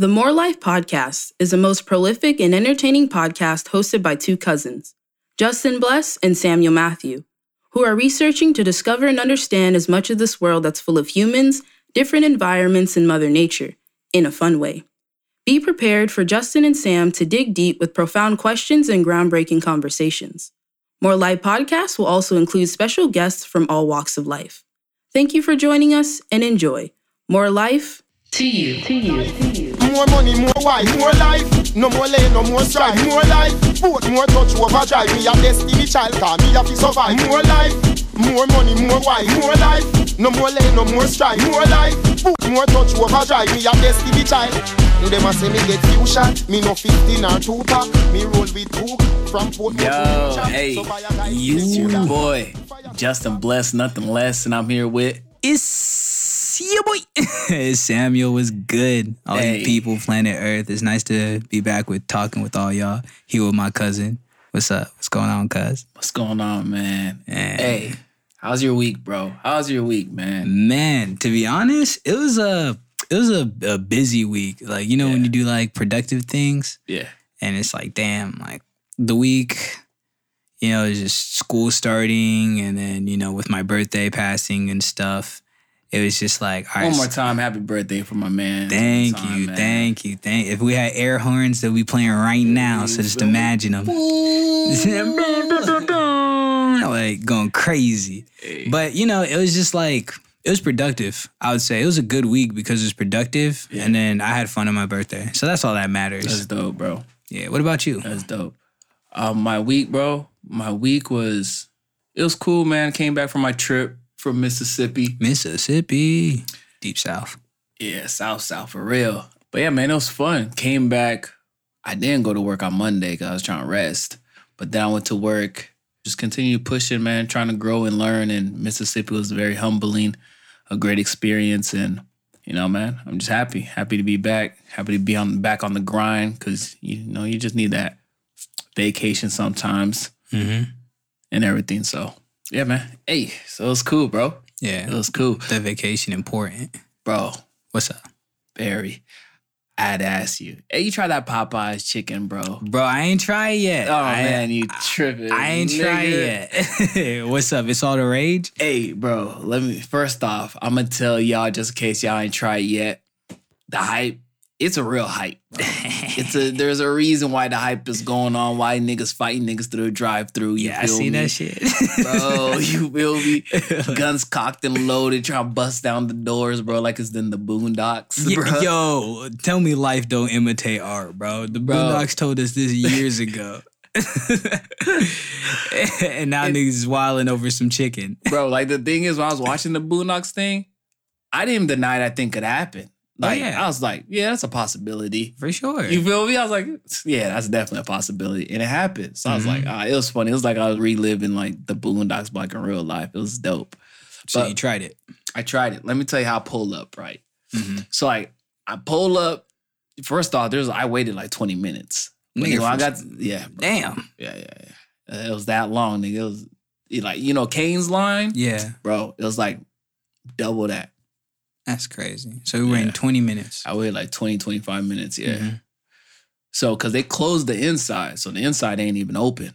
The More Life podcast is the most prolific and entertaining podcast hosted by two cousins, Justin Bless and Samuel Matthew, who are researching to discover and understand as much of this world that's full of humans, different environments, and Mother Nature in a fun way. Be prepared for Justin and Sam to dig deep with profound questions and groundbreaking conversations. More Life podcasts will also include special guests from all walks of life. Thank you for joining us and enjoy. More life to you. To you. To you. More money, more wife, more life. No more lane, no more strife. More life. Both more touch overdrive. Me a destiny child, cause me a fi survive. More life. More money, more wife, more life. No more lane, no more strife. More life. Both more touch overdrive. Me a destiny child. Them a say me get few shot. Me no 15 or two pack. Me roll with two from Port Yo, hey, your boy, Justin Bless, nothing less, and I'm here with It's your boy. Samuel was good. All Hey. you people, planet Earth. It's nice to be back with talking with all y'all. Here with my cousin. What's up? What's going on, cuz? what's going on, man. Man. Hey, how's your week, bro? How's your week, man? Man, to be honest, it was a it was a, a busy week. Like, you know, when you do like productive things Yeah, and it's like, damn, like the week, you know, just school starting and then, you know, with my birthday passing and stuff. It was just like, all right, one more time, happy birthday for my man. Thank time, you, man. thank you, thank. If we had air horns, they'd be playing right now. So just imagine them, like going crazy. But you know, it was just like it was productive. I would say it was a good week because it was productive, Yeah. and then I had fun on my birthday. So that's all that matters. That's dope, bro. yeah. What about you? That's dope. Um, my week, bro. My week was it was cool, man. Came back from my trip from Mississippi. Mississippi, deep south. Yeah, South South for real. But yeah, man, it was fun. Came back. I didn't go to work on Monday because I was trying to rest. But then I went to work. Just continue pushing, man, trying to grow and learn. And Mississippi was very humbling, a great experience. And you know, man, I'm just happy, happy to be back, happy to be on back on the grind because you know you just need that vacation sometimes Mm-hmm. and everything. So yeah, man. Hey, so it was cool, bro. Yeah, it was cool, the vacation important. bro. What's up, Barry, I'd ask you. Hey, you try that Popeyes chicken, bro. bro? I ain't tried yet. Oh I, man, you tripping. I ain't nigga. tried yet. What's up? It's all the rage. Hey, bro, let me first off, I'm gonna tell y'all just in case y'all ain't tried yet. The hype, it's a real hype. It's a there's a reason why the hype is going on, why niggas fighting niggas through the drive through. Yeah, I seen that shit. Bro, you feel me? Guns cocked and loaded, trying to bust down the doors, bro, like it's in the boondocks. Y- bro. Yo, tell me life don't imitate art, bro. The Bro. Boondocks told us this years ago. and now niggas is wilding over some chicken. bro. Like the thing is, when I was watching the Boondocks thing, I didn't deny that thing could happen. Like yeah. I was like, yeah, that's a possibility. For sure. You feel me? I was like, yeah, that's definitely a possibility, and it happened. So I was like, Mhm. ah, it was funny. It was like I was reliving like the Boondocks, like in real life. It was dope. so but- you tried it. I tried it. Let me tell you how I pull up. Right. Mhm. So like I pull up. First off, there's I waited like 20 minutes. When Nigga, I got yeah, bro. Damn. yeah, yeah, yeah. It was that long, nigga. It was like you know Cane's line, Yeah, bro. It was like double that. That's crazy. So we were in 20 minutes. I waited like 20, 25 minutes. Yeah. Mhm. So, cause they closed the inside, so the inside ain't even open.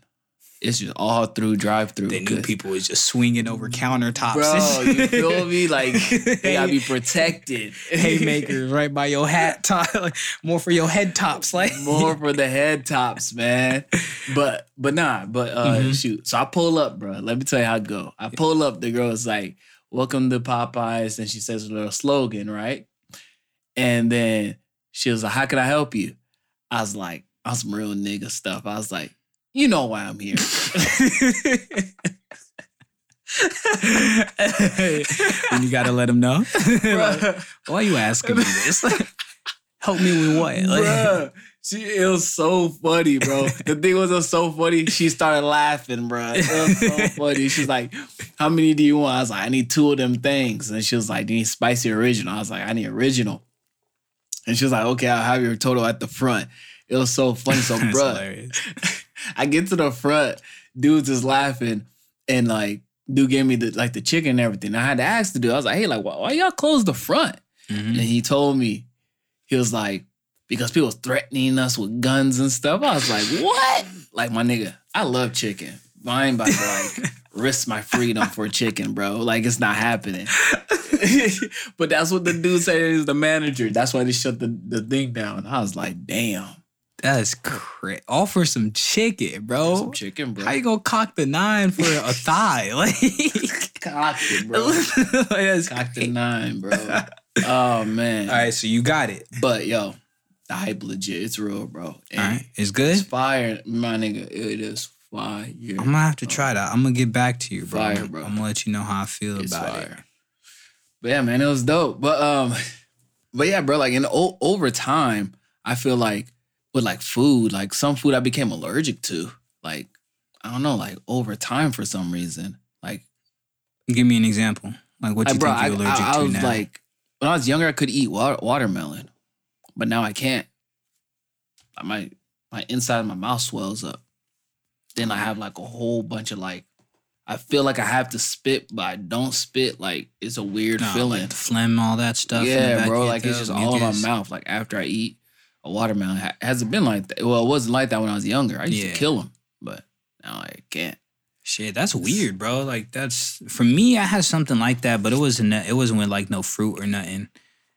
It's just all through drive through. They knew people was just swinging over countertops. Bro, you feel me? Like they gotta be protected. haymakers right by your hat top, like, more for your head tops, like More for the head tops, man. But but nah, but uh Mhm. shoot. So I pull up, bro. Let me tell you how it go. I pull up, the girl's like, Welcome to Popeyes. And she says a little slogan, right? And then she was like, How can I help you? I was like, on some real nigga stuff. I was like, you know why I'm here. and you gotta let them know. Like, why you asking me this? Help me with what? Like, she it was so funny, bro. The thing was, it was so funny. She started laughing, bro. It was so funny. She's like, "How many do you want?" I was like, "I need two of them things." And she was like, "Do you need spicy original?" I was like, "I need original." And she was like, "Okay, I'll have your total at the front." It was so funny. So, bro. I get to the front, dudes is laughing, and like, dude gave me the like the chicken and everything. I had to ask the dude. I was like, "Hey, like, why, why y'all close the front?" Mhm. And he told me, he was like, because people threatening us with guns and stuff. I was like, what? Like my nigga, I love chicken. I ain't about to like risk my freedom for chicken, bro. Like it's not happening. but that's what the dude said is the manager. That's why they shut the, the thing down. I was like, damn. That's crazy. All for some chicken, bro. Some chicken, bro. How you gonna cock the nine for a thigh? Like, cock it, bro. like, Cocked the nine, bro. Oh man. All right, so you got it. But yo, the hype legit. It's real, bro. And All right, it's good. It's fire, my nigga. It is fire. I'm gonna have to try that. I'm gonna get back to you, bro. Fire, bro. I'm gonna let you know how I feel It's about it. But yeah, man, it was dope. But um, but yeah, bro, like in o- over time, I feel like with like food, like some food I became allergic to. Like I don't know, like over time for some reason. Like, Give me an example. Like what you like, bro, think you're allergic I, I to was now? like when I was younger, I could eat water, watermelon, but now I can't. My my inside of my mouth swells up. Then I have like a whole bunch of like. I feel like I have to spit, but I don't spit. Like it's a weird feeling. like phlegm, all that stuff. Yeah, bro. Like it's just all in my mouth. Like after I eat a watermelon, Ha- hasn't been like that. Well, it wasn't like that when I was younger. I used Yeah. to kill them, but now I can't. Shit, that's weird, bro. Like that's for me. I had something like that, but it wasn't. It wasn't with like no fruit or nothing.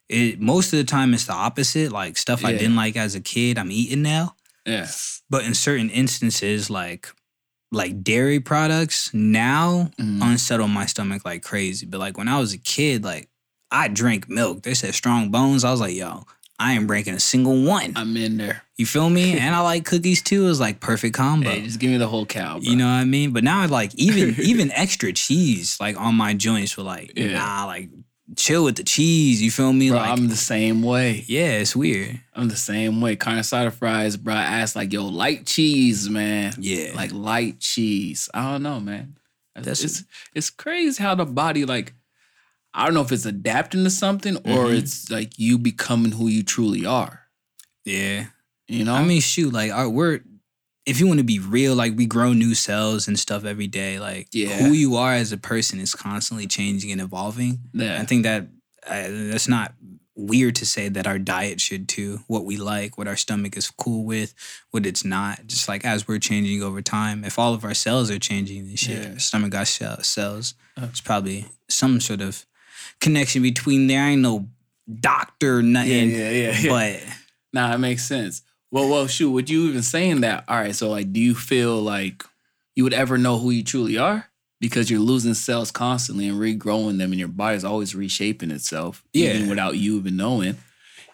It most of the time it's the opposite. Like stuff I didn't like as a kid, I'm eating now. Yeah, But in certain instances, like like dairy products, now Mhm. unsettle my stomach like crazy. But like when I was a kid, like I drank milk. They said strong bones. I was like, yo, I ain't breaking a single one. I'm in there. You feel me? and I like cookies too. It was like perfect combo. Hey, just give me the whole cow, bro. You know what I mean? But now, I like even even extra cheese, like on my joints, were like, Yeah. nah, like chill with the cheese. You feel me? bro, like, I'm the same way. yeah, it's weird. I'm the same way. Carne asada fries, bro. I asked like, yo, light cheese, man. Yeah, Like light cheese. I don't know, man. That's- it's it's crazy how the body like I don't know if it's adapting to something or Mhm. it's like you becoming who you truly are. yeah. You know? I mean, shoot, like our, we're if you want to be real, like we grow new cells and stuff every day. Like Yeah. who you are as a person is constantly changing and evolving. yeah. I think that uh, that's not weird to say that our diet should too. What we like, what our stomach is cool with, what it's not. Just like as we're changing over time, if all of our cells are changing and shit, Yeah. stomach got cell- cells. Uh. It's probably some sort of connection between there. I ain't no doctor, nothing. yeah, yeah, yeah. But Nah, it makes sense. Well, well, shoot. Would you even saying that? All right. So, like, do you feel like you would ever know who you truly are because you're losing cells constantly and regrowing them, and your body's always reshaping itself, even Yeah. without you even knowing?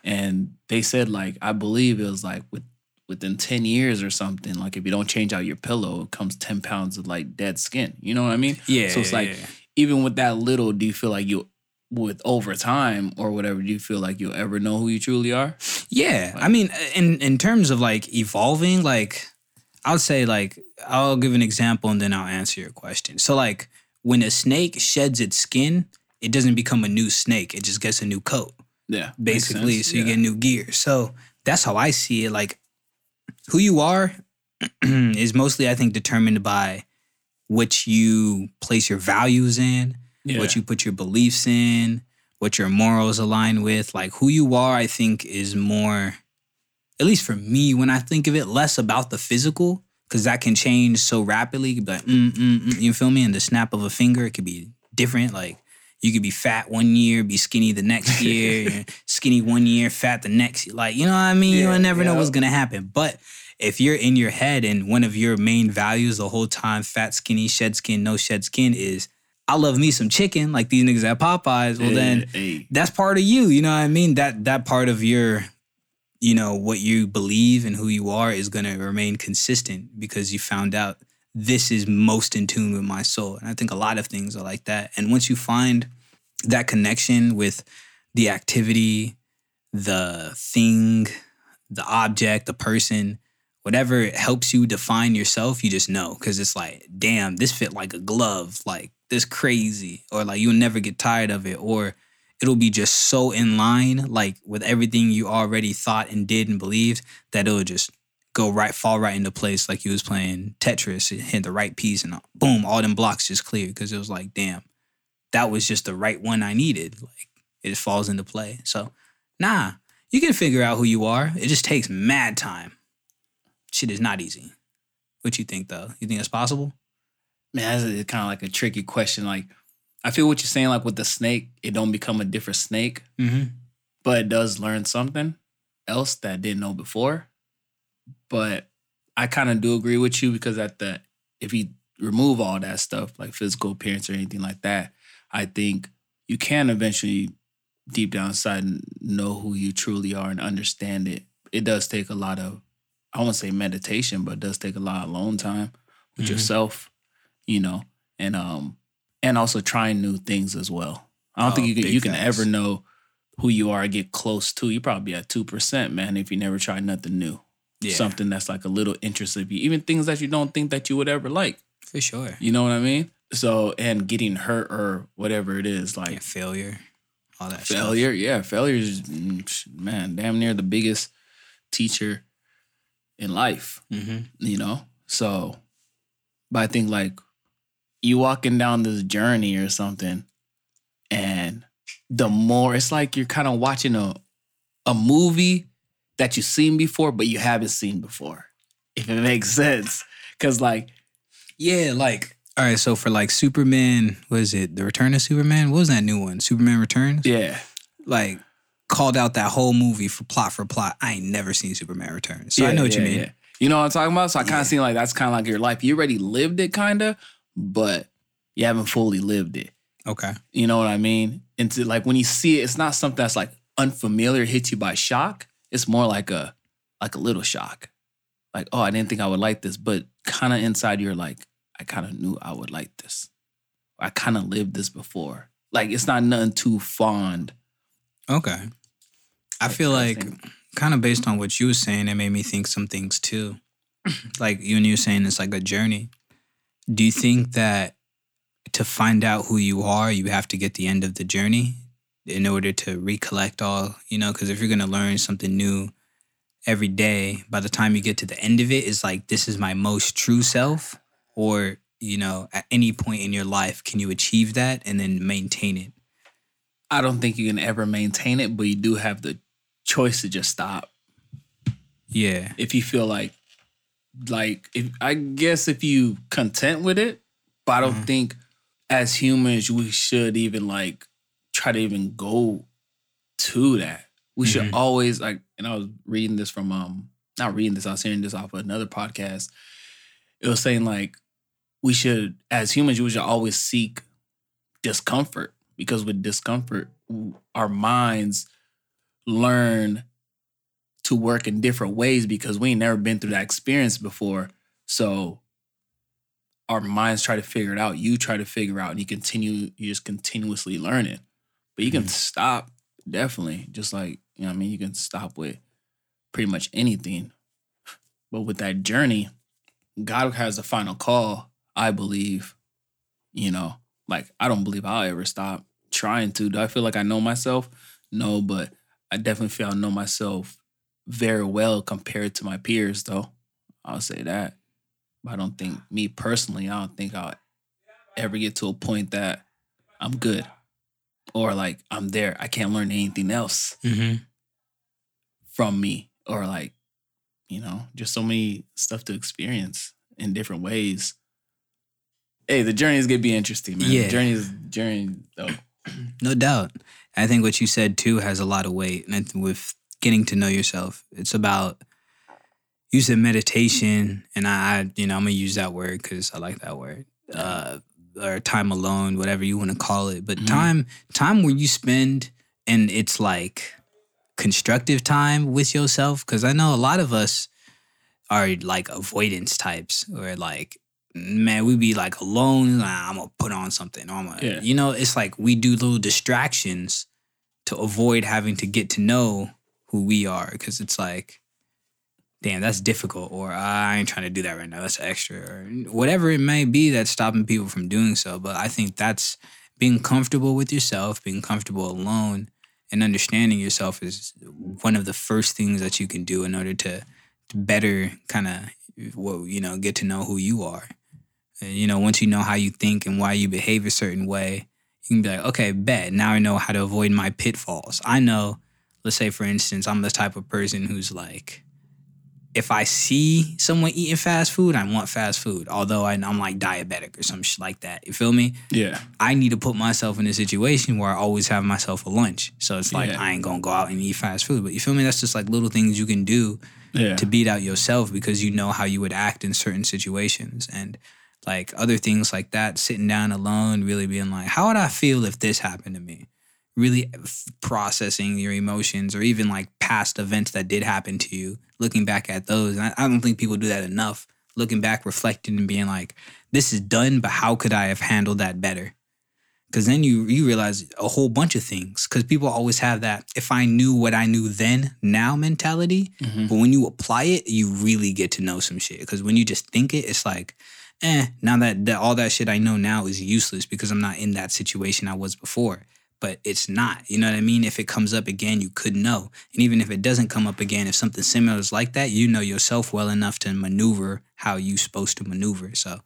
And they said, like, I believe it was like with within ten years or something. Like, if you don't change out your pillow, it comes ten pounds of like dead skin. You know what I mean? yeah, So it's like, yeah. even with that little, do you feel like you, with over time or whatever, do you feel like you'll ever know who you truly are? Yeah, Like- I mean, in in terms of like evolving, like I'll say, like I'll give an example and then I'll answer your question. So, like when a snake sheds its skin, it doesn't become a new snake; it just gets a new coat, Yeah, basically. So you get new gear. So that's how I see it. Like who you are is mostly, I think, determined by which you place your values in Yeah. what you put your beliefs in, what your morals align with. Like who you are, I think is more, at least for me, when I think of it, less about the physical, because that can change so rapidly. You like, mm, mm, mm, you feel me? In the snap of a finger, it could be different. Like you could be fat one year, be skinny the next year, skinny one year, fat the next. Like, you know what I mean? Yeah, You'll never know what's gonna happen. But if you're in your head and one of your main values the whole time, fat, skinny, shed skin, no shed skin, is I love me some chicken, like these niggas at Popeyes. Well, then Hey, that's part of you. You know what I mean? That that part of your, you know, what you believe and who you are is gonna remain consistent because you found out this is most in tune with my soul. And I think a lot of things are like that. And once you find that connection with the activity, the thing, the object, the person, whatever helps you define yourself, you just know because it's like, damn, this fit like a glove, like this crazy, or like you'll never get tired of it, or it'll be just so in line, like with everything you already thought and did and believed, that it'll just go right, fall right into place, like you was playing Tetris, and hit the right piece, and uh, boom, all them blocks just cleared because it was like, damn, that was just the right one I needed. Like it just falls into play. So, nah, You can figure out who you are. It just takes mad time. Shit is not easy. What you think though? You think it's possible? Man, that's kind of like a tricky question. Like, I feel what you're saying. Like with the snake, it don't become a different snake, Mm-hmm. but it does learn something else that it didn't know before. But I kind of do agree with you because at the if you remove all that stuff like physical appearance or anything like that, I think you can eventually deep down inside know who you truly are and understand it. It does take a lot of I won't say meditation, but it does take a lot of alone time with Mhm. yourself, you know, and um and also trying new things as well. I don't Oh, think you can you can ever know who you are, get close to. You probably be at two percent, man, if you never try nothing new. Yeah, Something that's like a little interest of you, even things that you don't think that you would ever like. for sure. You know what I mean? So and getting hurt or whatever it is, like Yeah, failure, all that stuff. failure, yeah, failure is mm, man, damn near the biggest teacher in life Mm-hmm. you know? So, but I think like you walking down this journey or something, and the more it's like you're kind of watching a a movie that you've seen before, but you haven't seen before, if it makes sense. Cause like, Yeah, like all right. So for like Superman, was it? The Return of Superman. What was that new one? Superman Returns. yeah, Like called out that whole movie for plot for plot. I ain't never seen Superman Returns, so I know what you mean. yeah. You know what I'm talking about? So I kind Yeah. of seem like that's kind of like your life. You already lived it, kind of, but you haven't fully lived it. Okay. You know what I mean? And to like when you see it, it's not something that's like unfamiliar, hits you by shock. It's more like a like a little shock. Like, oh, I didn't think I would like this, but kind of inside you're like, I kind of knew I would like this. I kind of lived this before. Like it's not nothing too fond. Okay. I feel like kind of based on what you were saying, it made me think some things too. like you and you saying it's like a journey. Do you think that to find out who you are, you have to get the end of the journey in order to recollect all, you know, because if you're gonna learn something new every day, by the time you get to the end of it, it's like this is my most true self, or you know, at any point in your life, can you achieve that and then maintain it? I don't think you can ever maintain it, but you do have the choice to just stop. Yeah. if you feel like like if I guess if you content with it, but I don't Mhm. think as humans we should even like try to even go to that. We should Mhm. always like and I was reading this from um not reading this, I was hearing this off of another podcast. It was saying like we should as humans we should always seek discomfort because with discomfort our minds learn to work in different ways because we ain't never been through that experience before. So our minds try to figure it out. You try to figure out and you continue, you just continuously learning. But you can Mhm. stop, definitely. Just like, you know what I mean? You can stop with pretty much anything. But with that journey, God has the final call, I believe. You know, like I don't believe I'll ever stop trying to. Do I feel like I know myself? No, but I definitely feel I know myself very well compared to my peers, though. I'll say that. But I don't think, me personally, I don't think I'll ever get to a point that I'm good or like I'm there. I can't learn anything else Mm-hmm. from me or like, you know, just so many stuff to experience in different ways. Hey, the journey is gonna be interesting, man. Yeah. The journey is journey though. No doubt. I think what you said too has a lot of weight. And with getting to know yourself, it's about using meditation, and I, I you know, I'm gonna use that word because I like that word. Uh, or time alone, whatever you want to call it. But Mhm. time, time where you spend, and it's like constructive time with yourself. Because I know a lot of us are like avoidance types, or like man, we be like alone. I'm gonna put on something. I'm gonna, Yeah. you know, it's like we do little distractions to avoid having to get to know who we are. Because it's like, damn, that's difficult. Or I ain't trying to do that right now. That's extra. Or whatever it may be that's stopping people from doing so. But I think that's being comfortable with yourself, being comfortable alone, and understanding yourself is one of the first things that you can do in order to, to better kind of well, you know, get to know who you are. And, you know, once you know how you think and why you behave a certain way, you can be like, okay, bet. Now I know how to avoid my pitfalls. I know, let's say for instance, I'm the type of person who's like, if I see someone eating fast food, I want fast food. Although I, I'm like diabetic or some shit like that. You feel me? Yeah. I need to put myself in a situation where I always have myself a lunch. So it's like Yeah. I ain't gonna go out and eat fast food. But you feel me? That's just like little things you can do Yeah. to beat out yourself because you know how you would act in certain situations and like other things like that sitting down alone really being like how would i feel if this happened to me really f- processing your emotions or even like past events that did happen to you looking back at those and I, I don't think people do that enough looking back reflecting and being like this is done but how could i have handled that better because then you you realize a whole bunch of things because people always have that if i knew what i knew then now mentality Mhm. but when you apply it you really get to know some shit because when you just think it it's like eh now that, that all that shit i know now is useless because i'm not in that situation i was before but it's not you know what i mean? If it comes up again you could know. And even if it doesn't come up again if something similar is like that you know yourself well enough to maneuver how you supposed to maneuver. So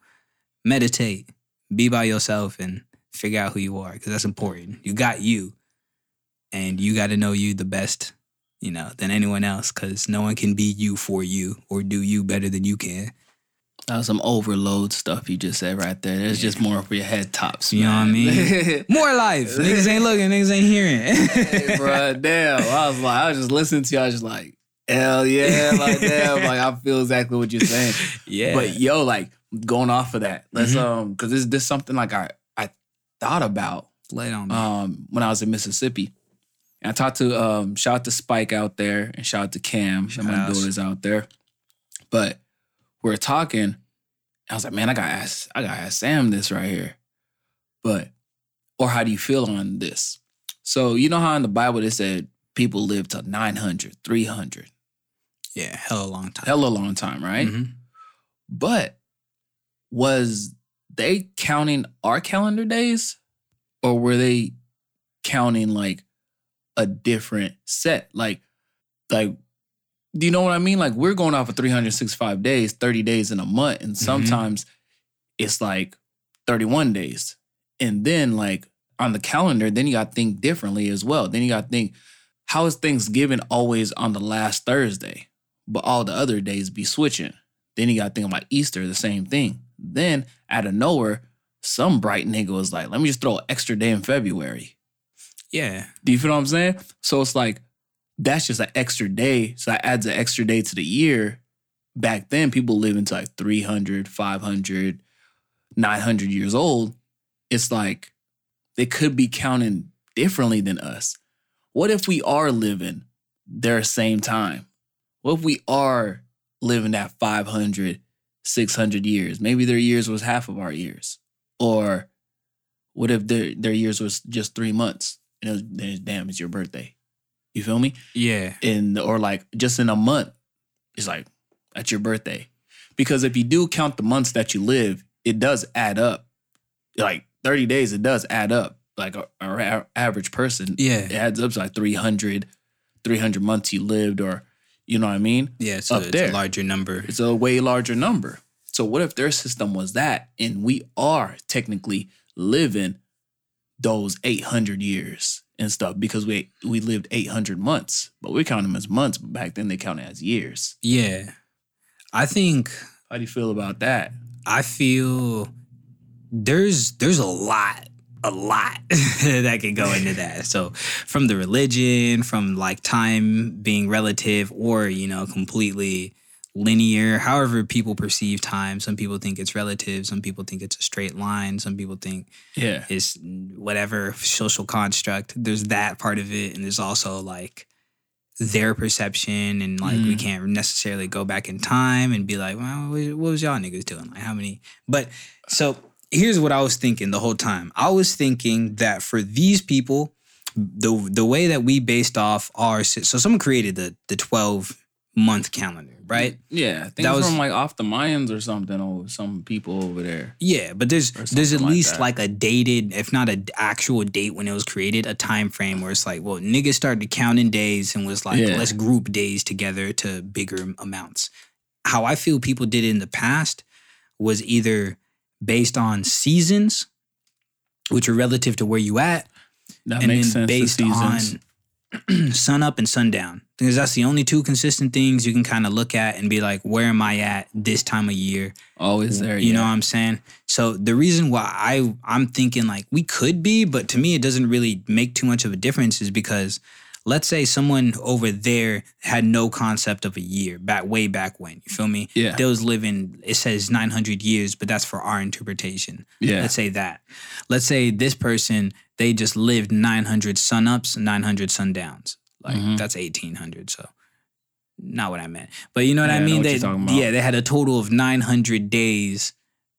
meditate be by yourself and figure out who you are because that's important. You got you and you got to know you the best you know than anyone else because no one can be you for you or do you better than you can That was some overload stuff you just said right there. There's just more for your head tops. You know what I mean? more life niggas ain't looking niggas ain't hearing hey, bro, damn. I was like, I was just listening to you. I was just like, hell yeah, like damn, like I feel exactly what you're saying. yeah But yo, like going off of that, let's Mhm. um, because this this something like I I thought about it on um when I was in Mississippi. And I talked to um shout out to Spike out there and shout out to Cam and my Shouts. daughters out there. But we are talking. I was like, man, I gotta ask, I gotta ask Sam this right here. But or how do you feel on this? So you know how in the Bible they said people live to 900, 300. yeah hell a long time Hell a long time, right? Mhm. But was they counting our calendar days or were they counting like a different set? Like, like, do you know what I mean? Like, we're going off of 365 days, 30 days in a month, and mm-hmm. sometimes it's like 31 days. And then, like, on the calendar, then you got to think differently as well. Then you got to think, how is Thanksgiving always on the last Thursday, but all the other days be switching? Then you got to think about Easter, the same thing. Then out of nowhere, some bright nigga was like, let me just throw an extra day in February. yeah Do you feel what I'm saying? So it's like, that's just an extra day. So that adds an extra day to the year. Back then, people living to like 300, 500, 900 years old. It's like they could be counting differently than us. What if we are living their same time? What if we are living at 500, 600 years? Maybe their years was half of our years. Or what if their, their years was just three months? And it was, damn, it's your birthday. You feel me? yeah in or like just in a month, it's like that's your birthday. Because if you do count the months that you live, it does add up. Like 30 days, it does add up. Like a, average person, yeah it adds up to like 300, 300 months you lived, or you know what I mean? yeah so up it's there. a larger number It's a way larger number. So what if their system was that, and we are technically living those 800 years and stuff because we we lived 800 months, but we count them as months. But back then they counted as years. yeah i think How do you feel about that? I feel there's there's a lot, a lot that could go into that. So from the religion, from like time being relative or, you know, completely linear, however people perceive time. Some people think it's relative, some people think it's a straight line, some people think Yeah, it's whatever social construct. There's that part of it, and there's also like their perception, and like we Mhm. can't necessarily go back in time and be like, well, what what was y'all niggas doing? Like how many? But so here's what I was thinking the whole time. I was thinking that for these people, the the way that we based off our so someone created the the twelve month calendar, right? yeah. I think That was- from like off the Mayans or something, or some people over there. Yeah, but there's there's at like least that. like a dated, if not an actual date when it was created, a time frame where it's like, well, niggas started counting days and was like, Yeah. let's group days together to bigger amounts. How I feel people did it in the past was either based on seasons, which are relative to where you at, That and makes then sense. based on sun up and sundown because that's the only two consistent things you can kind of look at and be like, where am I at this time of year? Oh, Always there. You yeah. know what I'm saying? So the reason why I I'm thinking like we could be, but to me it doesn't really make too much of a difference is because let's say someone over there had no concept of a year back way back when. You feel me? Yeah. They was living it says 900 years, but that's for our interpretation. Yeah. Let's say that. Let's say this person they just lived 900 sunups and 900 sundowns. Like Mhm. that's 1800. So not what I meant. But you know what Yeah, I I know mean? they, you're talking about. yeah, they had a total of 900 days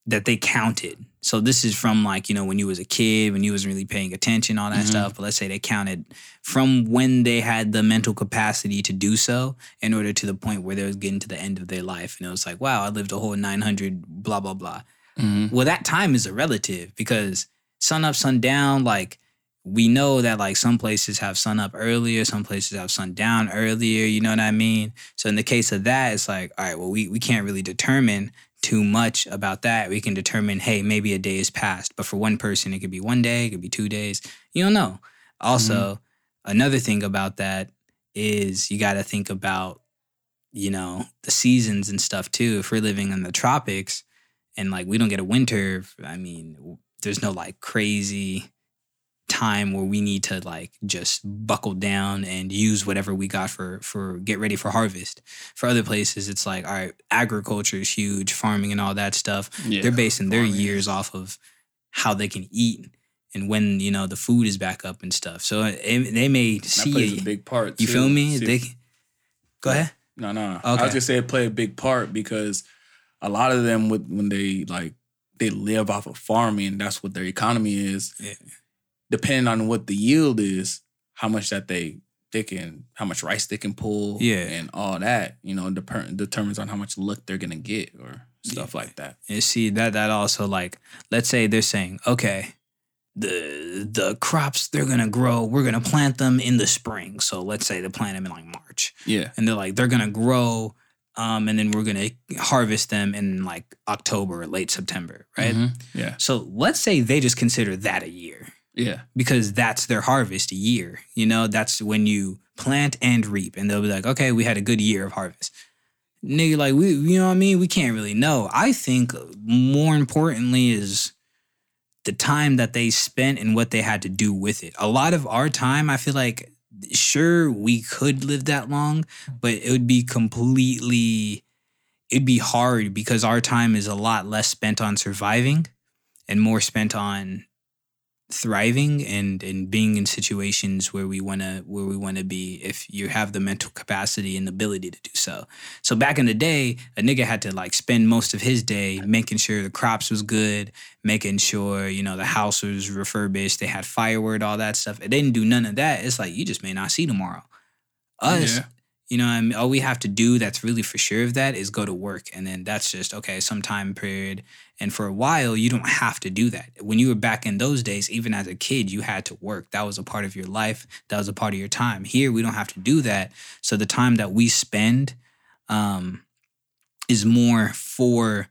that they counted. So this is from like, you know, when you was a kid, when you wasn't really paying attention, all that Mhm. stuff. But let's say they counted from when they had the mental capacity to do so in order to the point where they was getting to the end of their life. And it was like, wow, I lived a whole 900, blah, blah, blah. Mhm. Well, that time is a relative because sun up, sun down, like we know that like some places have sun up earlier, some places have sun down earlier, you know what I mean? So in the case of that, it's like, all right, well, we, we can't really determine too much about that. We can determine, hey, maybe a day is passed. But for one person, it could be one day, it could be two days. You don't know. Also, mm-hmm. another thing about that is you got to think about, you know, the seasons and stuff too. If we're living in the tropics and like we don't get a winter, I mean, there's no like crazy time where we need to like just buckle down and use whatever we got for for get ready for harvest. For other places, it's like all right, agriculture is huge, farming and all that stuff. Yeah. They're basing their farming years off of how they can eat and when you know the food is back up and stuff. So it, they may That see a big part. You too. feel me? See, They go ahead. No, no. no. I Okay. was just say it play a big part because a lot of them would when they like they live off of farming, that's what their economy is. Yeah. Depending on what the yield is, how much that they they can how much rice they can pull Yeah. and all that, you know, dep- determines on how much luck they're gonna get or stuff like that. And see that that also like let's say they're saying, okay, the the crops they're gonna grow, we're gonna plant them in the spring. So let's say they plant them in like March. Yeah. And they're like, they're gonna grow, um, and then we're gonna harvest them in like October or late September, right? Mhm. Yeah. So let's say they just consider that a year. Yeah. because that's their harvest year. You know, that's when you plant and reap, and they'll be like, okay, we had a good year of harvest. Nigga, like we, you know what I mean? We can't really know. I think more importantly is the time that they spent and what they had to do with it. A lot of our time, I feel like, sure, we could live that long, but it would be completely, it'd be hard because our time is a lot less spent on surviving and more spent on thriving and and being in situations where we want to where we want to be if you have the mental capacity and ability to do so. So back in the day a nigga had to like spend most of his day making sure the crops was good making sure you know the house was refurbished they had firewood all that stuff it didn't do none of that. It's like you just may not see tomorrow. Us Yeah. You know I mean? all we have to do that's really for sure of that is go to work and then that's just okay some time period. And for a while you don't have to do that. When you were back in those days even as a kid you had to work. That was a part of your life. That was a part of your time. Here we don't have to do that. So the time that we spend um is more for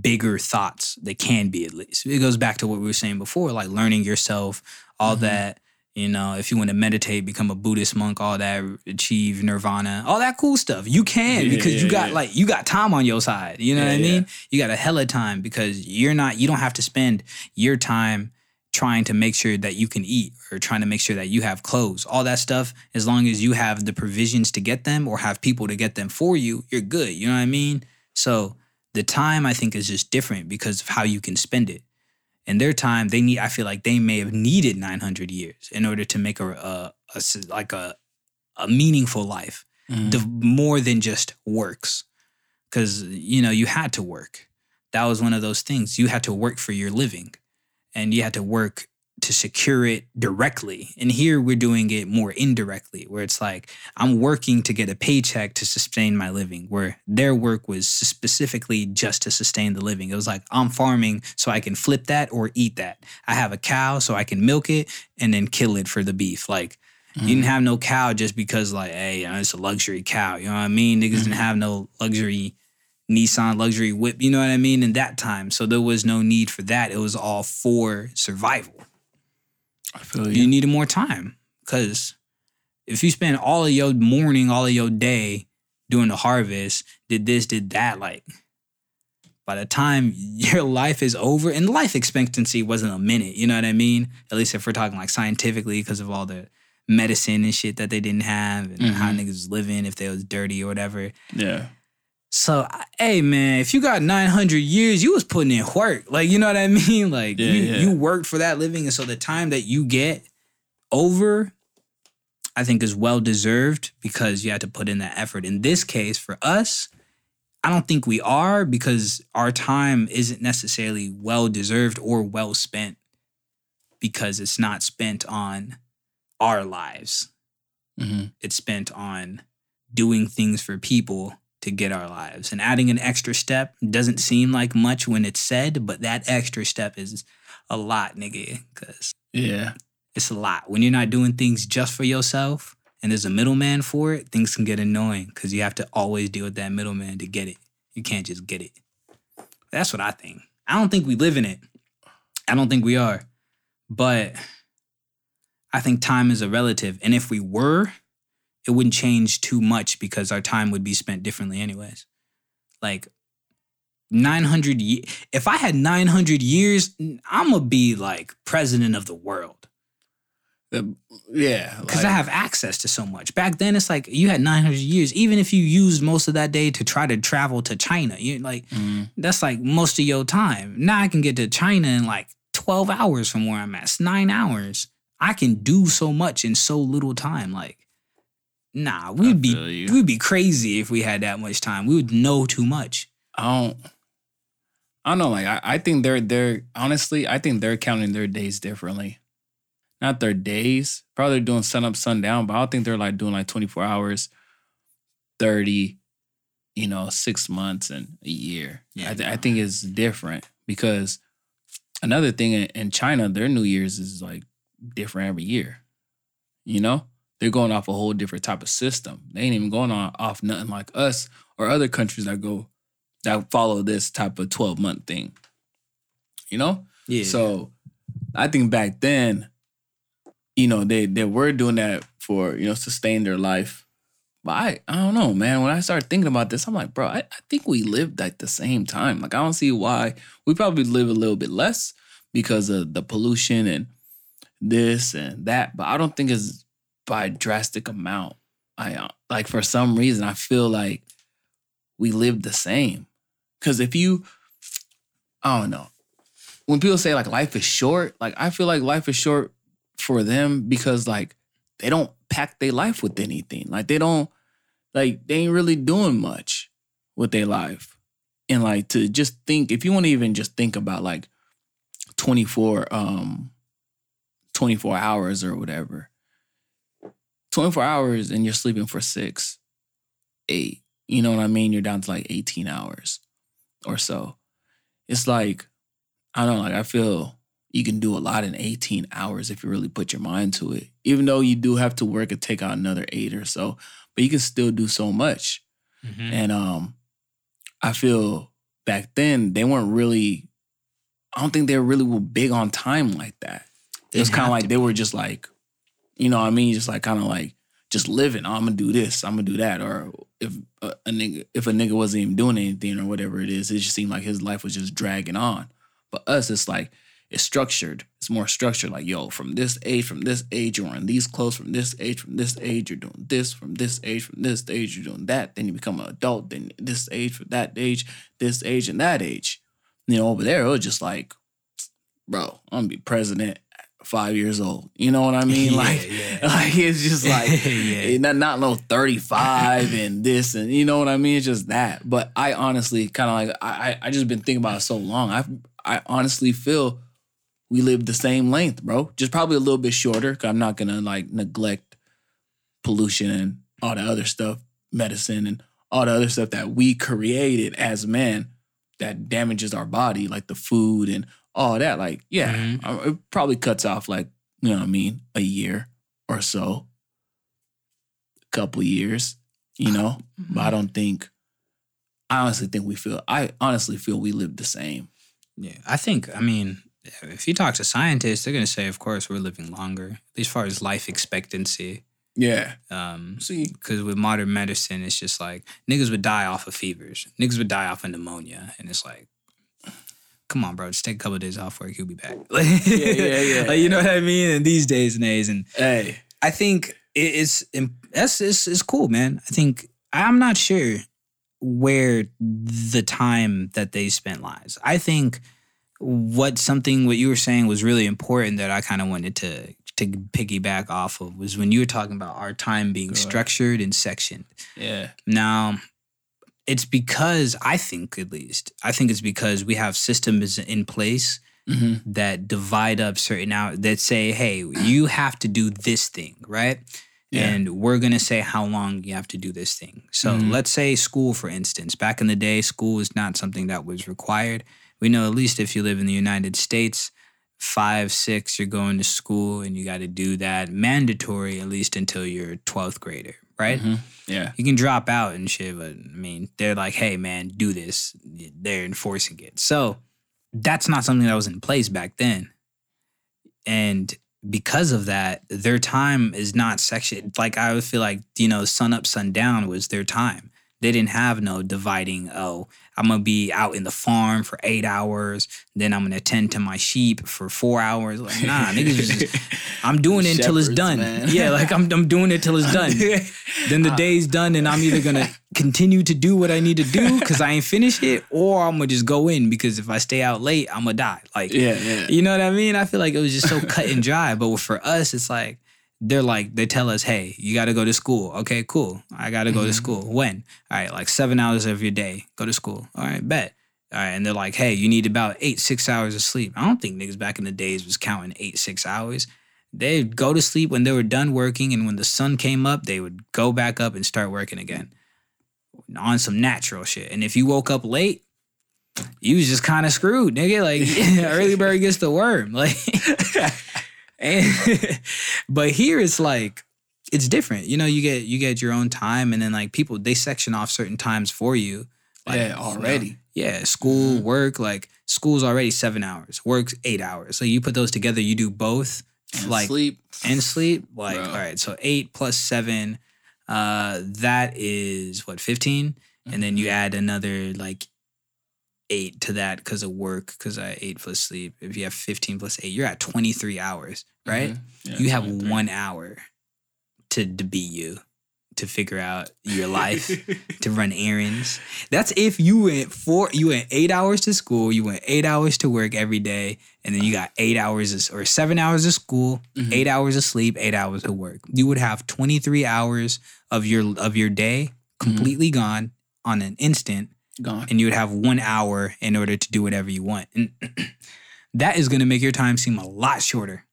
bigger thoughts they can be at least. It goes back to what we were saying before like learning yourself all Mhm. that you know if you want to meditate become a buddhist monk all that achieve nirvana all that cool stuff. You can Yeah, because you got yeah. like you got time on your side you know Yeah, what i yeah. mean? You got a hella time because you're not you don't have to spend your time trying to make sure that you can eat or trying to make sure that you have clothes. All that stuff as long as you have the provisions to get them or have people to get them for you you're good you know what i mean? So the time i think is just different because of how you can spend it in their time they need i feel like they may have needed 900 years in order to make a a like a, a meaningful life Mhm. the, more than just works. Because you know you had to work. That was one of those things. You had to work for your living and you had to work to secure it directly and here we're doing it more indirectly where it's like i'm working to get a paycheck to sustain my living where their work was specifically just to sustain the living it was like i'm farming so i can flip that or eat that i have a cow so i can milk it and then kill it for the beef like you didn't mm-hmm. have no cow just because like, hey, you know, it's a luxury cow. You know what I mean? Niggas didn't mm-hmm. have no luxury Nissan luxury whip. You know what I mean? In that time, so there was no need for that. It was all for survival. I feel You you. needed more time because If you spend all of your morning, all of your day doing the harvest, did this, did that, like by the time your life is over, and life expectancy wasn't a minute, you know what I mean? At least if we're talking like scientifically, because of all the medicine and shit that they didn't have and how Mhm. niggas was living, if they was dirty or whatever. Yeah. So, hey man, if you got 900 years, you was putting in work. Like, you know what I mean? Like, Yeah, you, yeah. you worked for that living. And so the time that you get over, I think is well deserved because you had to put in that effort. In this case, for us, I don't think we are because our time isn't necessarily well deserved or well spent because it's not spent on our lives hmm it's spent on doing things for people to get our lives. And adding an extra step doesn't seem like much when it's said, but that extra step is a lot, nigga, because Yeah. it's a lot. When you're not doing things just for yourself and there's a middleman for it, things can get annoying because you have to always deal with that middleman to get it. You can't just get it. That's what I think. I don't think we live in it. I don't think we are. But I think time is a relative. And if we were, it wouldn't change too much because our time would be spent differently, anyways. Like 900 ye- if I had 900 years, I'm gonna be like president of the world The- yeah. because like- I have access to so much. Back then, it's like you had 900 years. Even if you used most of that day to try to travel to China, you like Mhm. that's like most of your time. Now I can get to China in like 12 hours from where I'm at. It's nine hours. I can do so much in so little time. Like, nah, we'd be you. we'd be crazy if we had that much time. We would know too much. I don't. I don't know. Like I, I think they're they're honestly, I think they're counting their days differently. Not their days. Probably they're doing sun up, sundown, but I don't think they're like doing like twenty four hours, thirty, you know, six months and a year. Yeah, I, th- I think it's different because another thing in, in China, their New Year's is like different every year. You know, they're going off a whole different type of system. They ain't even going on off nothing like us or other countries that go that follow this type of 12 month thing. You know? Yeah. So I think back then, you know, they they were doing that for, you know, sustain their life. But I, I don't know, man. When I started thinking about this, I'm like, bro, I, I think we lived at the same time. Like, I don't see why we probably live a little bit less because of the pollution and this and that. But I don't think it's by a drastic amount. I uh, like for some reason I feel like we live the same. Cause if you, I don't know, when people say like life is short, like I feel like life is short for them because like they don't pack their life with anything. Like they don't, like they ain't really doing much with their life. And like to just think, if you want to even just think about like 24, um, 24 hours or whatever, 24 hours and you're sleeping for six, eight. You know what I mean? You're down to like 18 hours or so. It's like, I don't know, like I feel you can do a lot in 18 hours if you really put your mind to it. Even though you do have to work and take out another eight or so, but you can still do so much. Mhm. And um I feel back then they weren't really I don't think they really were big on time like that. It was kind of like they were just like, you know what I mean? Just like kind of like just living. Oh, I'm gonna do this. I'm gonna do that. Or if a, a nigga if a nigga wasn't even doing anything or whatever it is, it just seemed like his life was just dragging on. But us, it's like it's structured. It's more structured. Like yo, from this age, from this age, you're wearing these clothes. From this age, from this age, you're doing this. From this age, from this age, you're doing that. Then you become an adult. Then this age, for that age, this age, and that age. You know, over there, it was just like, bro, I'm gonna be president five years old. You know what I mean? Yeah, like, yeah. like it's just like Yeah. not not no 35 and this and you know what I mean? It's just that. But I honestly kind of like I I I just been thinking about it so long. I I honestly feel we live the same length, bro. Just probably a little bit shorter. Cause I'm not gonna like neglect pollution and all the other stuff, medicine and all the other stuff that we created as men that damages our body, like the food and all that. Like, yeah, Mhm. uh, it probably cuts off like, you know what I mean, a year or so, a couple years, you know. But I don't think, I honestly think we feel, I honestly feel we live the same. Yeah, I think. I mean, if you talk to scientists, they're gonna say, of course, we're living longer. At least as far as life expectancy, Yeah. Um, See. because with modern medicine, it's just like niggas would die off of fevers, niggas would die off of pneumonia, and it's like, come on, bro, just take a couple of days off work, you'll be back. Like, yeah, yeah. like, you know what I mean? And these days and days, and Hey. I think it- it's that's it's, it's cool, man. I think I'm not sure where the time that they spent lies. I think what something what you were saying was really important that I kind of wanted to to piggyback off of was when you were talking about our time being Go ahead. structured and sectioned. Yeah. Now, it's because I think at least I think it's because we have systems in place Mm-hmm. that divide up certain out that say, hey, you have to do this thing, right? Yeah. And we're gonna say how long you have to do this thing. So Mhm. let's say school, for instance. Back in the day, school is not something that was required. We know at least if you live in the United States, five, six, you're going to school and you got to do that mandatory at least until you're 12th grader, right? Mhm. Yeah. You can drop out and shit, but I mean, they're like, hey, man, do this. They're enforcing it. So that's not something that was in place back then. And because of that, their time is not sectioned. Like, I would feel like, you know, sun up, sun down was their time. They didn't have no dividing, oh, I'm gonna be out in the farm for eight hours, then I'm gonna tend to my sheep for four hours. Like, nah, niggas just, I'm doing it until it's done. man. Yeah, like I'm, I'm doing it till it's done then the ah. day's done and I'm either gonna continue to do what I need to do because I ain't finished it, or I'm gonna just go in because if I stay out late, I'm gonna die. Like, Yeah. Yeah. you know what I mean? I feel like it was just so cut and dry. But for us, it's like they're like they tell us, hey, you got to go to school. Okay, cool. I got to go to mm-hmm. school. When? All right, like seven hours of your day. Go to school. All right, bet. All right, and they're like, hey, you need about eight, six hours of sleep. I don't think niggas back in the days was counting eight, six hours. They'd go to sleep when they were done working, and when the sun came up, they would go back up and start working again on some natural shit. And if you woke up late, you was just kind of screwed, nigga. Like early bird gets the worm. Like, and, but here it's like it's different. You know, you get you get your own time, and then like people they section off certain times for you. Like, Yeah, you know, already. yeah, school, Mhm. work, like school's already seven hours, work's eight hours. So you put those together, you do both, And like sleep. and sleep. Like, Bro. all right, so eight plus seven, uh, that is what, 15? And then you Mm-hmm. add another like eight to that because of work, because I eight plus sleep. If you have 15 plus eight, you're at 23 hours, right? Mhm. Yeah, you have one hour to, to be you, to figure out your life to run errands. That's if you went four, you went eight hours to school, you went eight hours to work every day, and then you got eight hours of, or seven hours of school, Mhm. eight hours of sleep, eight hours of work. You would have twenty three hours of your of your day completely gone on an instant, Gone. and you would have one hour in order to do whatever you want. And that is going to make your time seem a lot shorter,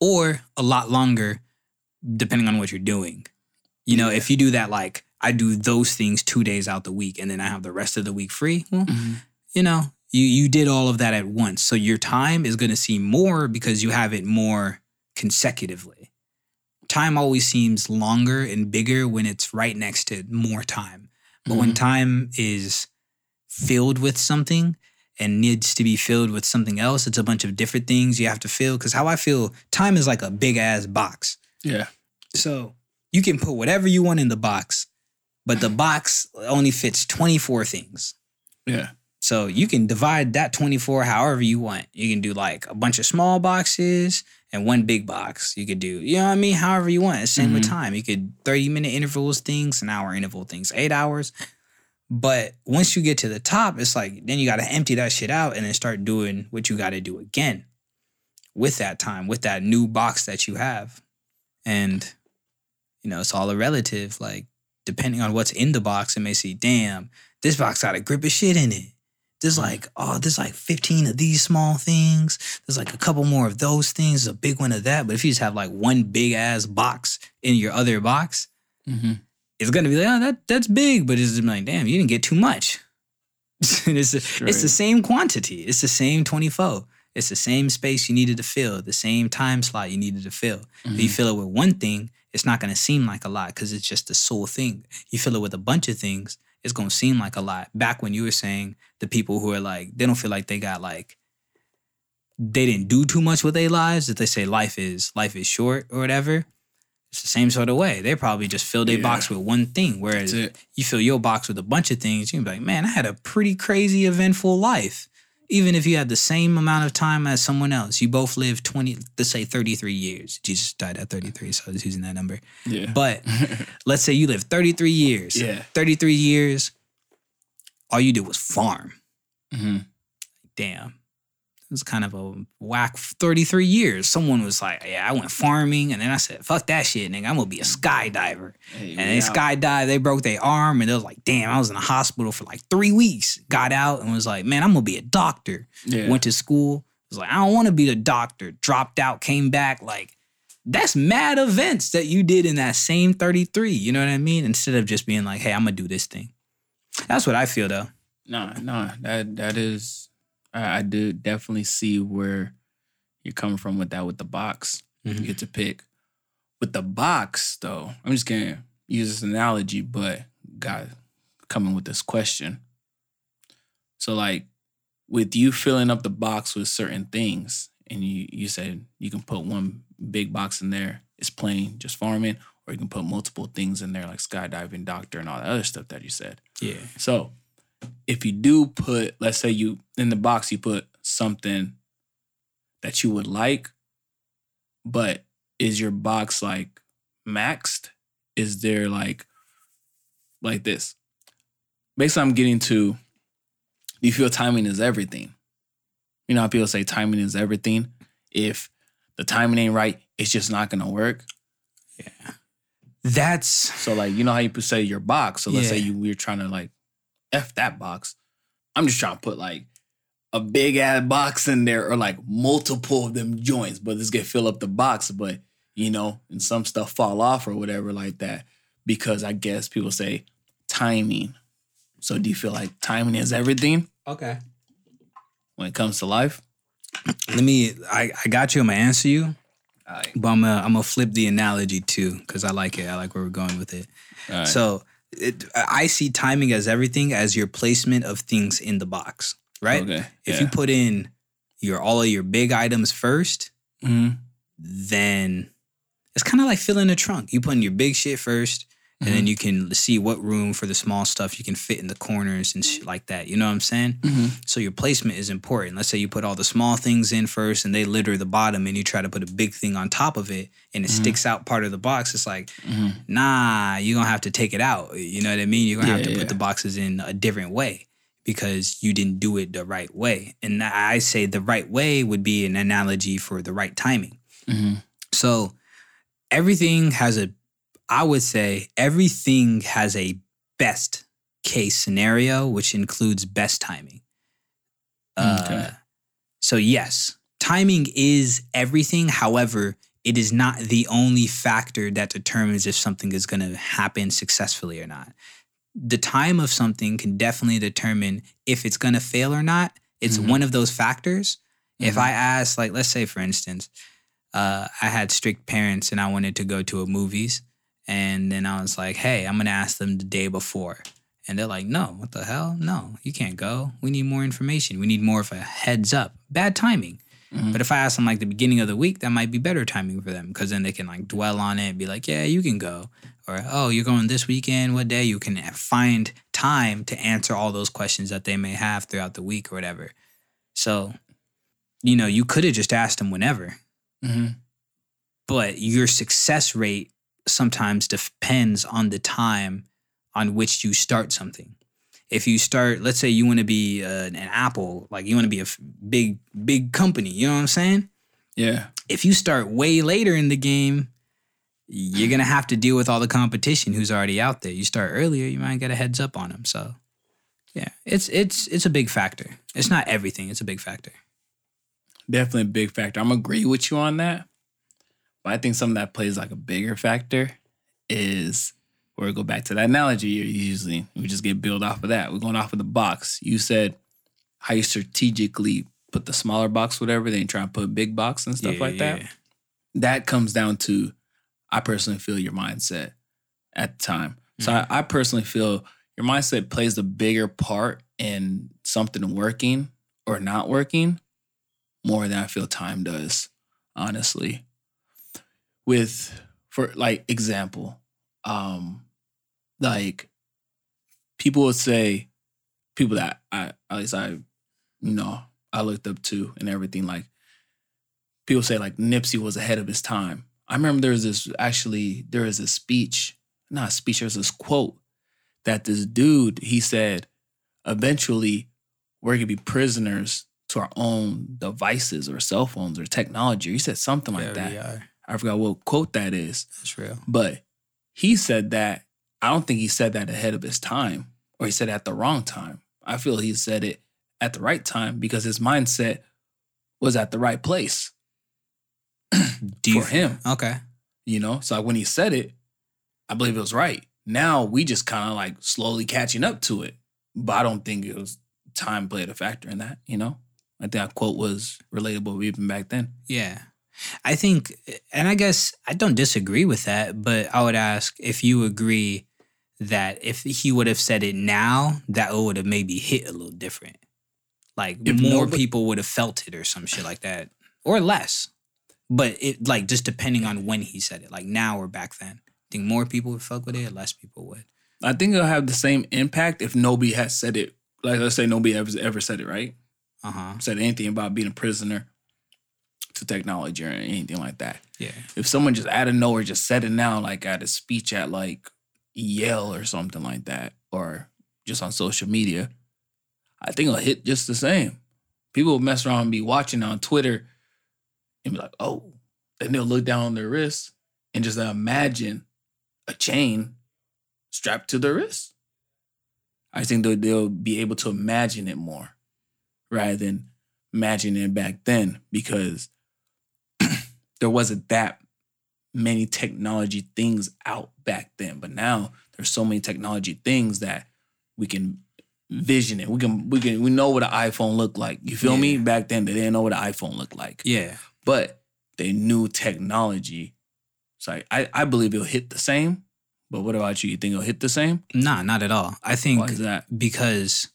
or a lot longer, depending on what you're doing. You know, Yeah. if you do that, like I do those things two days out the week, and then I have the rest of the week free. Well, Mhm. you know, you you did all of that at once, so your time is going to seem more because you have it more consecutively. Time always seems longer and bigger when it's right next to more time. But when Mhm. time is filled with something and needs to be filled with something else, it's a bunch of different things you have to fill. Because how I feel, time is like a big ass box. Yeah. So you can put whatever you want in the box, but the box only fits 24 things. Yeah. So you can divide that 24 however you want. You can do like a bunch of small boxes and one big box. You could do, you know what I mean? However you want. Same with Mhm. time. You could 30 minute intervals things, an hour interval things, eight hours. But once you get to the top, it's like then you got to empty that shit out and then start doing what you got to do again with that time, with that new box that you have. And, you know, it's all a relative. Like, depending on what's in the box, it may see, damn, this box got a grip of shit in it. There's like, oh, there's like 15 of these small things. There's like a couple more of those things, a big one of that. But if you just have like one big ass box in your other box, Mm-hmm. It's gonna be like, oh, that that's big, but it's like, damn, you didn't get too much. it's the, it's the same quantity. It's the same 24. It's the same space you needed to fill, the same time slot you needed to fill. If you Mhm. fill it with one thing, it's not gonna seem like a lot because it's just the sole thing. You fill it with a bunch of things, it's gonna seem like a lot. Back when you were saying the people who are like, they don't feel like they got like they didn't do too much with their lives, that they say life is life is short or whatever. It's the same sort of way. They probably just fill their Yeah. box with one thing, whereas you fill your box with a bunch of things. You can be like, man, I had a pretty crazy, eventful life. Even if you had the same amount of time as someone else, you both lived 20, let's say 33 years. Jesus died at 33, so I was using that number. Yeah. But let's say you lived 33 years. Yeah. 33 years, all you did was farm. hmm Damn. It was kind of a whack 33 years. Someone was like, yeah, I went farming. And then I said, fuck that shit, nigga. I'm going to be a skydiver. Hey, And they out. skydived, they broke their arm, and they was like, damn, I was in the hospital for like three weeks. Got out and was like, man, I'm gonna be a doctor. Yeah. Went to school, was like, I don't wanna be a doctor. Dropped out, came back. Like, that's mad events that you did in that same 33. You know what I mean? Instead of just being like, hey, I'm gonna do this thing. That's what I feel though. Nah, nah, that that is, I, I do definitely see where you're coming from with that with the box. Mhm. You get to pick with the box though. I'm just gonna use this analogy, but God coming with this question. So like, with you filling up the box with certain things, and you you said you can put one big box in there, it's plain just farming, or you can put multiple things in there like skydiving, doctor, and all that other stuff that you said. Yeah. So if you do put, let's say you in the box you put something that you would like, but is your box like maxed? Is there like like this? Basically, I'm getting to do you feel timing is everything? You know how people say timing is everything? If the timing ain't right, it's just not gonna work. Yeah. That's So like you know how you put say your box. So let's say you we're trying to like f that box. I'm just trying to put like a big ass box in there or like multiple of them joints, but let's get fill up the box. But you know, and some stuff fall off or whatever like that because I guess people say timing. So do you feel like timing is everything okay. when it comes to life? Let me I, I got you, I'm gonna answer you. Alright. But I'm gonna I'm gonna flip the analogy too, because I like it. I like where we're going with it. Alright. So it, I see timing as everything as your placement of things in the box, right? Okay. If yeah. you put in your all of your big items first, Mhm. then it's kind of like filling a trunk. You put in your big shit first, and Mm-hmm. then you can see what room for the small stuff you can fit in the corners and shit like that. You know what I'm saying? Mhm. So your placement is important. Let's say you put all the small things in first and they litter the bottom and you try to put a big thing on top of it and it sticks out part of the box. It's like, Mhm. nah, you're gonna have to take it out. You know what I mean? You're gonna have Yeah, to put the boxes in a different way because you didn't do it the right way. And I say the right way would be an analogy for the right timing. Mhm. So everything has a, I would say everything has a best case scenario, which includes best timing. Okay. Uh, so yes, timing is everything. However, it is not the only factor that determines if something is going to happen successfully or not. The time of something can definitely determine if it's going to fail or not. It's Mhm. one of those factors. If Mhm. I ask, like, let's say, for instance, uh, I had strict parents and I wanted to go to a movies, and then I was like, hey, I'm to ask them the day before. And they're like, no, what the hell? No, you can't go. We need more information. We need more of a heads up. Bad timing. Mhm. But if I ask them like the beginning of the week, that might be better timing for them because then they can like dwell on it and be like, yeah, you can go. Or, oh, you're going this weekend. What day? You can find time to answer all those questions that they may have throughout the week or whatever. So, you know, you could have just asked them whenever, Mhm. but your success rate sometimes depends on the time on which you start something. If you start, let's say you want to be uh, an Apple, like you want to be a f- big, big company, you know what I'm saying? Yeah. If you start way later in the game, you're gonna have to deal with all the competition who's already out there. You start earlier, you might get a heads up on them. So, yeah, it's it's it's a big factor. It's not everything. It's a big factor. definitely a big factor. I'm agree with you on that. But I think something that plays like a bigger factor is where we go back to that analogy you're using. We just get built off of that. We're going off of the box. You said how you strategically put the smaller box, whatever, then try and put a big box and stuff Yeah, like that. yeah. That comes down to, I personally feel your mindset at the time. So I, mm-hmm. I personally feel your mindset plays a bigger part in something working or not working more than I feel time does, honestly. With for like example, um, like people would say, people that I at least I, you know, I looked up to and everything. Like people say, like Nipsey was ahead of his time. I remember there was this actually there was a speech, not a speech, there's this quote that this dude he said, eventually we're gonna be prisoners to our own devices or cell phones or technology. He said something like Yeah, that. I forgot what quote that is. That's real. But he said that, I don't think he said that ahead of his time or he said it at the wrong time. I feel he said it at the right time because his mindset was at the right place Do for him, Okay. you know? So when he said it, I believe it was right. Now we just kind of like slowly catching up to it. But I don't think it was time played a factor in that, you know? I think that quote was relatable even back then. Yeah. I think, and I guess I don't disagree with that, but I would ask if you agree that if he would have said it now, that it would have maybe hit a little different. Like If more nobody- people would have felt it or some shit like that, or less. But it like just depending on when he said it, like now or back then. I Think more people would fuck with it, less people would. I think it'll have the same impact if nobody has said it. Like let's say nobody ever ever said it, right? Uh huh. Said anything about being a prisoner to technology or anything like that. Yeah. If someone just out of nowhere just said it now, like at a speech at like Yale or something like that, or just on social media, I think it'll hit just the same. People will mess around and be watching on Twitter and be like, oh, then they'll look down on their wrist and just imagine a chain strapped to their wrist. I think they'll, they'll be able to imagine it more rather than imagining it back then because there wasn't that many technology things out back then. But now there's so many technology things that we can vision it. We can we can we know what an iPhone looked like. You feel me? Back then they didn't know what an iPhone looked like. Yeah. But they knew technology. So I, I, I believe it'll hit the same. But what about you? You think it'll hit the same? Nah, not at all. I think Why is that? because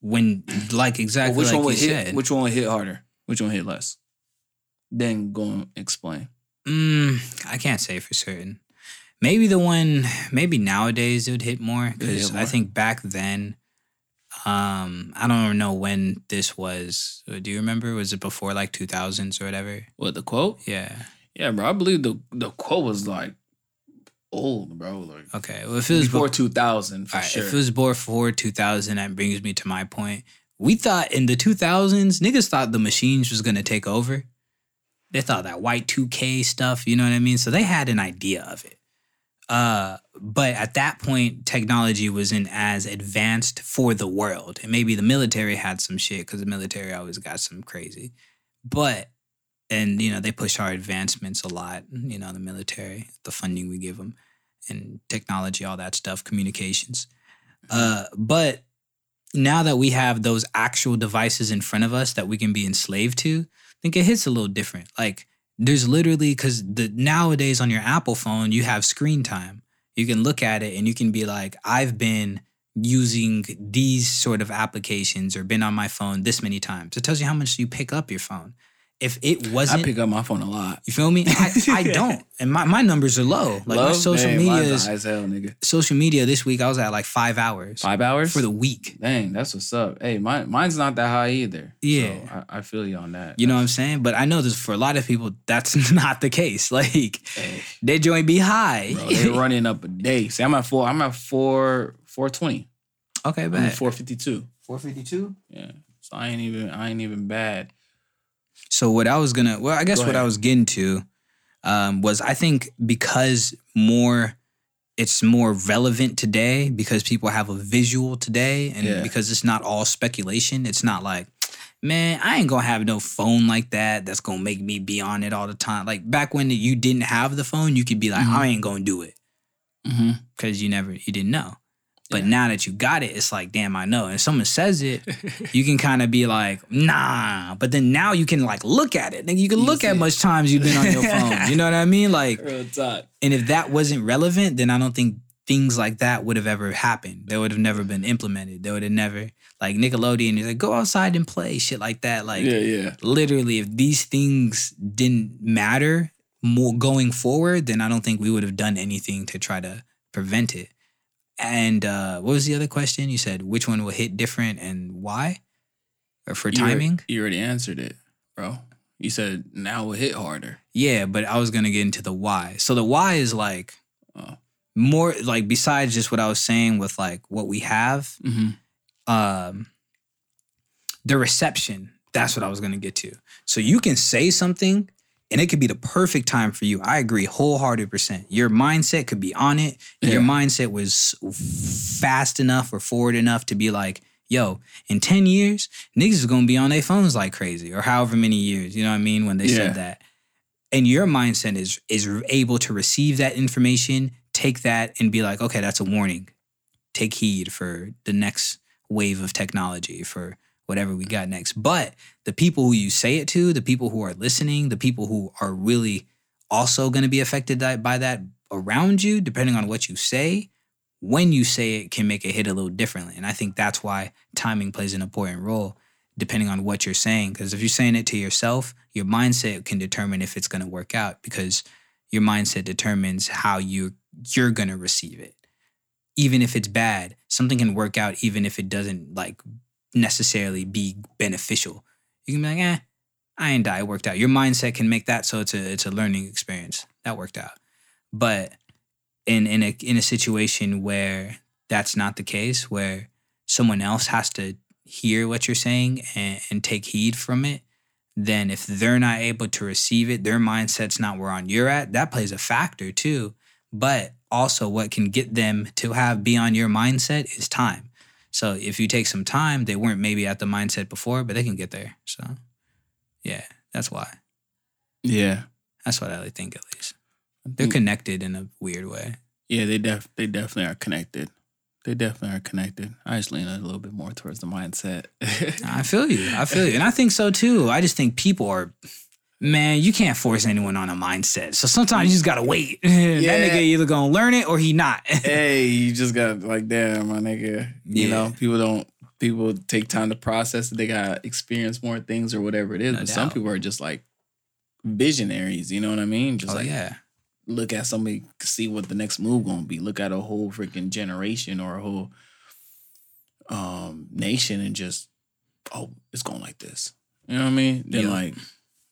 when like exactly Well, which like one would you hit? said, Which one would hit harder? Which one hit less? Then go and explain. Mm, I can't say for certain. Maybe the one, maybe nowadays it would hit more because I think back then, um, I don't know when this was. Uh, Do you remember? Was it before like two thousands or whatever? What the quote? Yeah. Yeah, bro. I believe the the quote was like old, bro. Like Okay. Well, if it was before two thousand for right, sure. if it was before two thousand, that brings me to my point. We thought in the two thousands, niggas thought the machines was gonna take over. They thought that Y2K stuff, you know what I mean? So they had an idea of it. Uh, but at that point, technology wasn't as advanced for the world. And maybe the military had some shit because the military always got some crazy. But, and, you know, they push our advancements a lot, you know, the military, the funding we give them, and technology, all that stuff, communications. Uh, but now that we have those actual devices in front of us that we can be enslaved to, think it hits a little different. Like there's literally because the nowadays on your Apple phone you have screen time. You can look at it and you can be like, I've been using these sort of applications or been on my phone this many times. It tells you how much you pick up your phone. If it wasn't, I pick up my phone a lot. you feel me? I, I don't, and my, my numbers are low. Like my Love? social Dang, media is as hell, nigga. social media this week. I was at like five hours Five hours for the week. Dang, that's what's up. Hey, mine, mine's not that high either. Yeah. so I, I feel you on that. You know what I'm saying? But I know this for a lot of people, that's not the case. Like Hey, they joint be high. bro, they running up a day. See, I'm at four. I'm at four, four twenty. okay, bad. four fifty two. Four fifty two. Yeah, so I ain't even, I ain't even bad. So what I was gonna, well, I guess what I was getting to um, was I think because more, it's more relevant today because people have a visual today, and Yeah. because it's not all speculation. It's not like, man, I ain't gonna have no phone like that. That's gonna make me be on it all the time. Like back when you didn't have the phone, you could be like, Mhm. I ain't gonna do it. Mm-hmm. because you never you didn't know. But now that you got it, it's like, damn, I know. And if someone says it, you can kind of be like, nah. But then now you can like look at it. Then you can look at much times you've been on your phone. You know what I mean? Like, and if that wasn't relevant, then I don't think things like that would have ever happened. They would have never been implemented. They would have never like Nickelodeon is like, go outside and play, shit like that. Like yeah, yeah. literally, if these things didn't matter, more going forward, then I don't think we would have done anything to try to prevent it. And uh, what was the other question? You said which one will hit different and why? Or for You timing? You already answered it, bro. You said now it hit harder. Yeah, but I was gonna get into the why. So the why is like Oh. more like besides just what I was saying with like what we have, Mm-hmm. um the reception. That's what I was gonna get to. So you can say something and it could be the perfect time for you. I agree wholehearted percent. Your mindset could be on it. Your mindset was fast enough or forward enough to be like, yo, in 10 years, niggas is gonna be on their phones like crazy, or however many years, you know what I mean? When they Yeah. said that. And your mindset is is able to receive that information, take that and be like, okay, that's a warning. Take heed for the next wave of technology, for whatever we got next. But the people who you say it to, the people who are listening, the people who are really also going to be affected by that around you, depending on what you say, when you say it can make it hit a little differently. And I think that's why timing plays an important role, depending on what you're saying. Because if you're saying it to yourself, your mindset can determine if it's going to work out because your mindset determines how you you're going to receive it. Even if it's bad, something can work out even if it doesn't like necessarily be beneficial. You can be like, eh, I ain't die. It worked out. Your mindset can make that so it's a it's a learning experience. That worked out. But in in a in a situation where that's not the case, where someone else has to hear what you're saying and, and take heed from it, then if they're not able to receive it, their mindset's not where on you're at, that plays a factor too. But also what can get them to have be on your mindset is time. So if you take some time, they weren't maybe at the mindset before, but they can get there. So yeah, that's why. Yeah. That's what I think at least. They're connected in a weird way. Yeah, they def they definitely are connected. They definitely are connected. I just lean a little bit more towards the mindset. I feel you. I feel you. And I think so too. I just think people are man, you can't force anyone on a mindset. So sometimes you just gotta wait. Yeah. That nigga either gonna learn it or he not. hey, you just got like damn, my nigga. You Yeah. know, people don't people take time to process it. They gotta experience more things or whatever it is. No but some people are just like visionaries. You know what I mean? Just oh like yeah. look at somebody, see what the next move gonna be. Look at a whole freaking generation or a whole um nation and just oh, it's going like this. You know what I mean? Then Yeah. like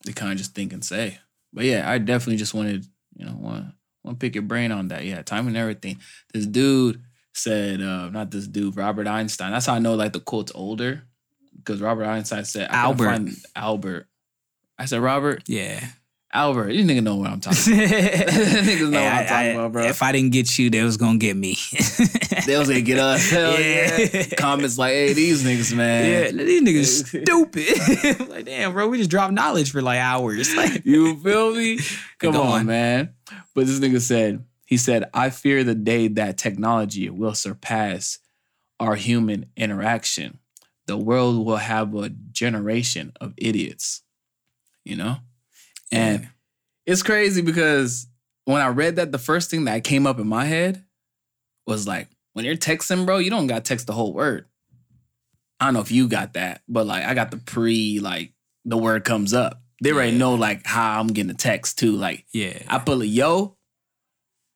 they kind of just think and say. But yeah, I definitely just wanted, you know, want want to pick your brain on that. Yeah, time and everything. This dude said, uh, not this dude, Robert Einstein. That's how I know like the quote's older. Because Robert Einstein said Albert. Albert. I said Robert. Yeah. Albert. You nigga know what I'm talking about. Niggas know Hey, what I'm I- talking about, bro. If I didn't get you, they was gonna get me. They was gonna get us. Hell yeah. Yeah. Comments like, hey, these niggas, man. Yeah, these niggas stupid. like, damn, bro, we just dropped knowledge for like hours. Like, You feel me? Come on, on. man. But this nigga said, he said, I fear the day that technology will surpass our human interaction. The world will have a generation of idiots. You know? And Yeah. it's crazy because when I read that, the first thing that came up in my head was like, when you're texting, bro, you don't got text the whole word. I don't know if you got that, but like I got the pre, like the word comes up. They already Yeah. know like how I'm getting a text too. Like yeah, I put a yo,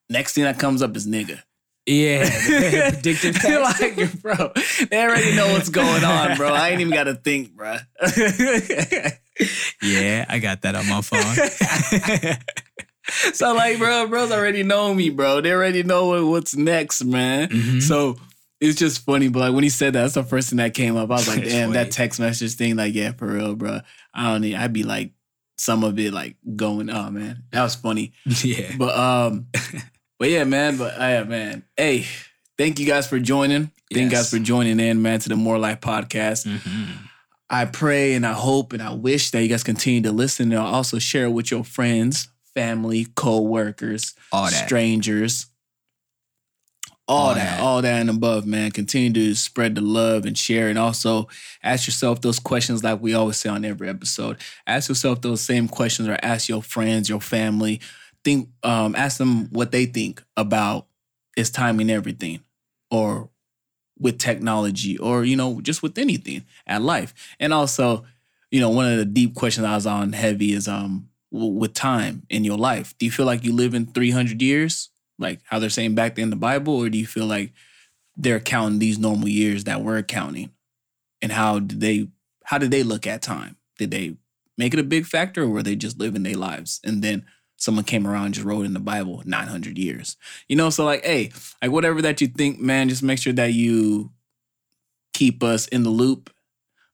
next thing that comes up is nigga. yeah, predictive text. like, bro, they already know what's going on, bro. I ain't even got to think, bro. yeah, I got that on my phone. so like, bro, bros already know me, bro. They already know what- what's next, man. Mhm. So it's just funny, but like when he said that, that's the first thing that came up. I was like, damn, that text message thing, like, yeah, for real, bro. I don't need. I'd be like, some of it like going, oh man, that was funny. yeah, But um, but yeah, man. But uh, yeah, man. Hey, thank you guys for joining. Thank you guys for joining in, man, to the More Life podcast. Mhm. I pray and I hope and I wish that you guys continue to listen and also share it with your friends, family, co-workers, all that. strangers. All, All that, that. all that and above, man. Continue to spread the love and share. And also ask yourself those questions like we always say on every episode. Ask yourself those same questions or ask your friends, your family. Think um ask them what they think about is timing everything or with technology or you know just with anything at life. And also, you know, one of the deep questions I was on heavy is um with time in your life? Do you feel like you live in 300 years, like how they're saying back in the Bible, or do you feel like they're counting these normal years that we're counting? And how did they how did they look at time? Did they make it a big factor, or were they just living their lives? And then someone came around and just wrote in the Bible 900 years. You know, so like, hey, like whatever that you think, man, just make sure that you keep us in the loop.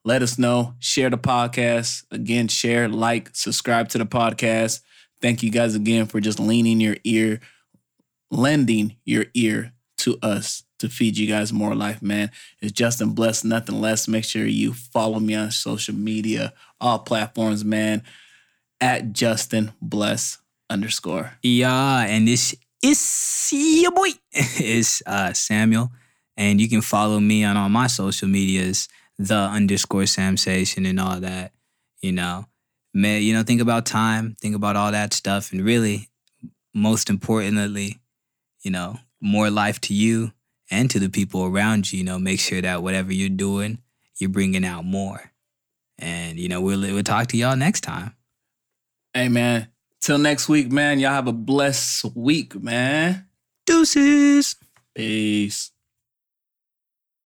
Let us know. Share the podcast. Again, share, like, subscribe to the podcast. Thank you guys again for just leaning your ear, lending your ear to us to feed you guys more life, man. It's Justin Bless, nothing less. Make sure you follow me on social media, all platforms, man, at Justin Bless underscore. Yeah, and this is your boy. it's uh, Samuel. And you can follow me on all my social medias, the underscore Samsation and all that. You know, man, you know, think about time, think about all that stuff, and really, most importantly, you know, more life to you and to the people around you. You know, make sure that whatever you're doing, you're bringing out more. And you know, we'll we'll talk to y'all next time. Hey, man. Till next week, man. Y'all have a blessed week, man. Deuces. Peace.